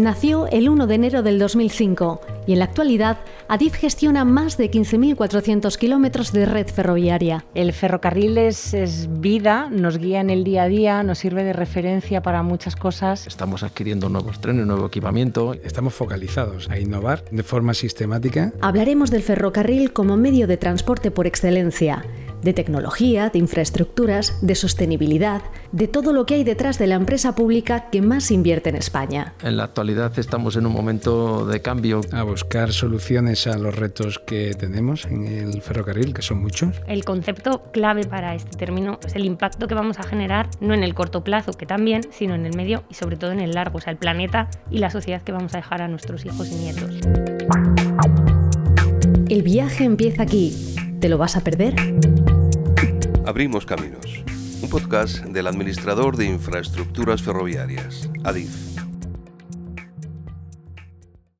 Nació el 1 de enero del 2005 y en la actualidad Adif gestiona más de 15.400 kilómetros de red ferroviaria. El ferrocarril es, es, vida, nos guía en el día a día, nos sirve de referencia para muchas cosas. Estamos adquiriendo nuevos trenes, nuevo equipamiento. Estamos focalizados a innovar de forma sistemática. Hablaremos del ferrocarril como medio de transporte por excelencia de tecnología, de infraestructuras, de sostenibilidad, de todo lo que hay detrás de la empresa pública que más invierte en España. En la actualidad estamos en un momento de cambio. A buscar soluciones a los retos que tenemos en el ferrocarril, que son muchos. El concepto clave para este término es el impacto que vamos a generar, no en el corto plazo, que también, sino en el medio y sobre todo en el largo, o sea, el planeta y la sociedad que vamos a dejar a nuestros hijos y nietos. El viaje empieza aquí. ¿Te lo vas a perder? Abrimos Caminos, un podcast del administrador de infraestructuras ferroviarias, ADIF.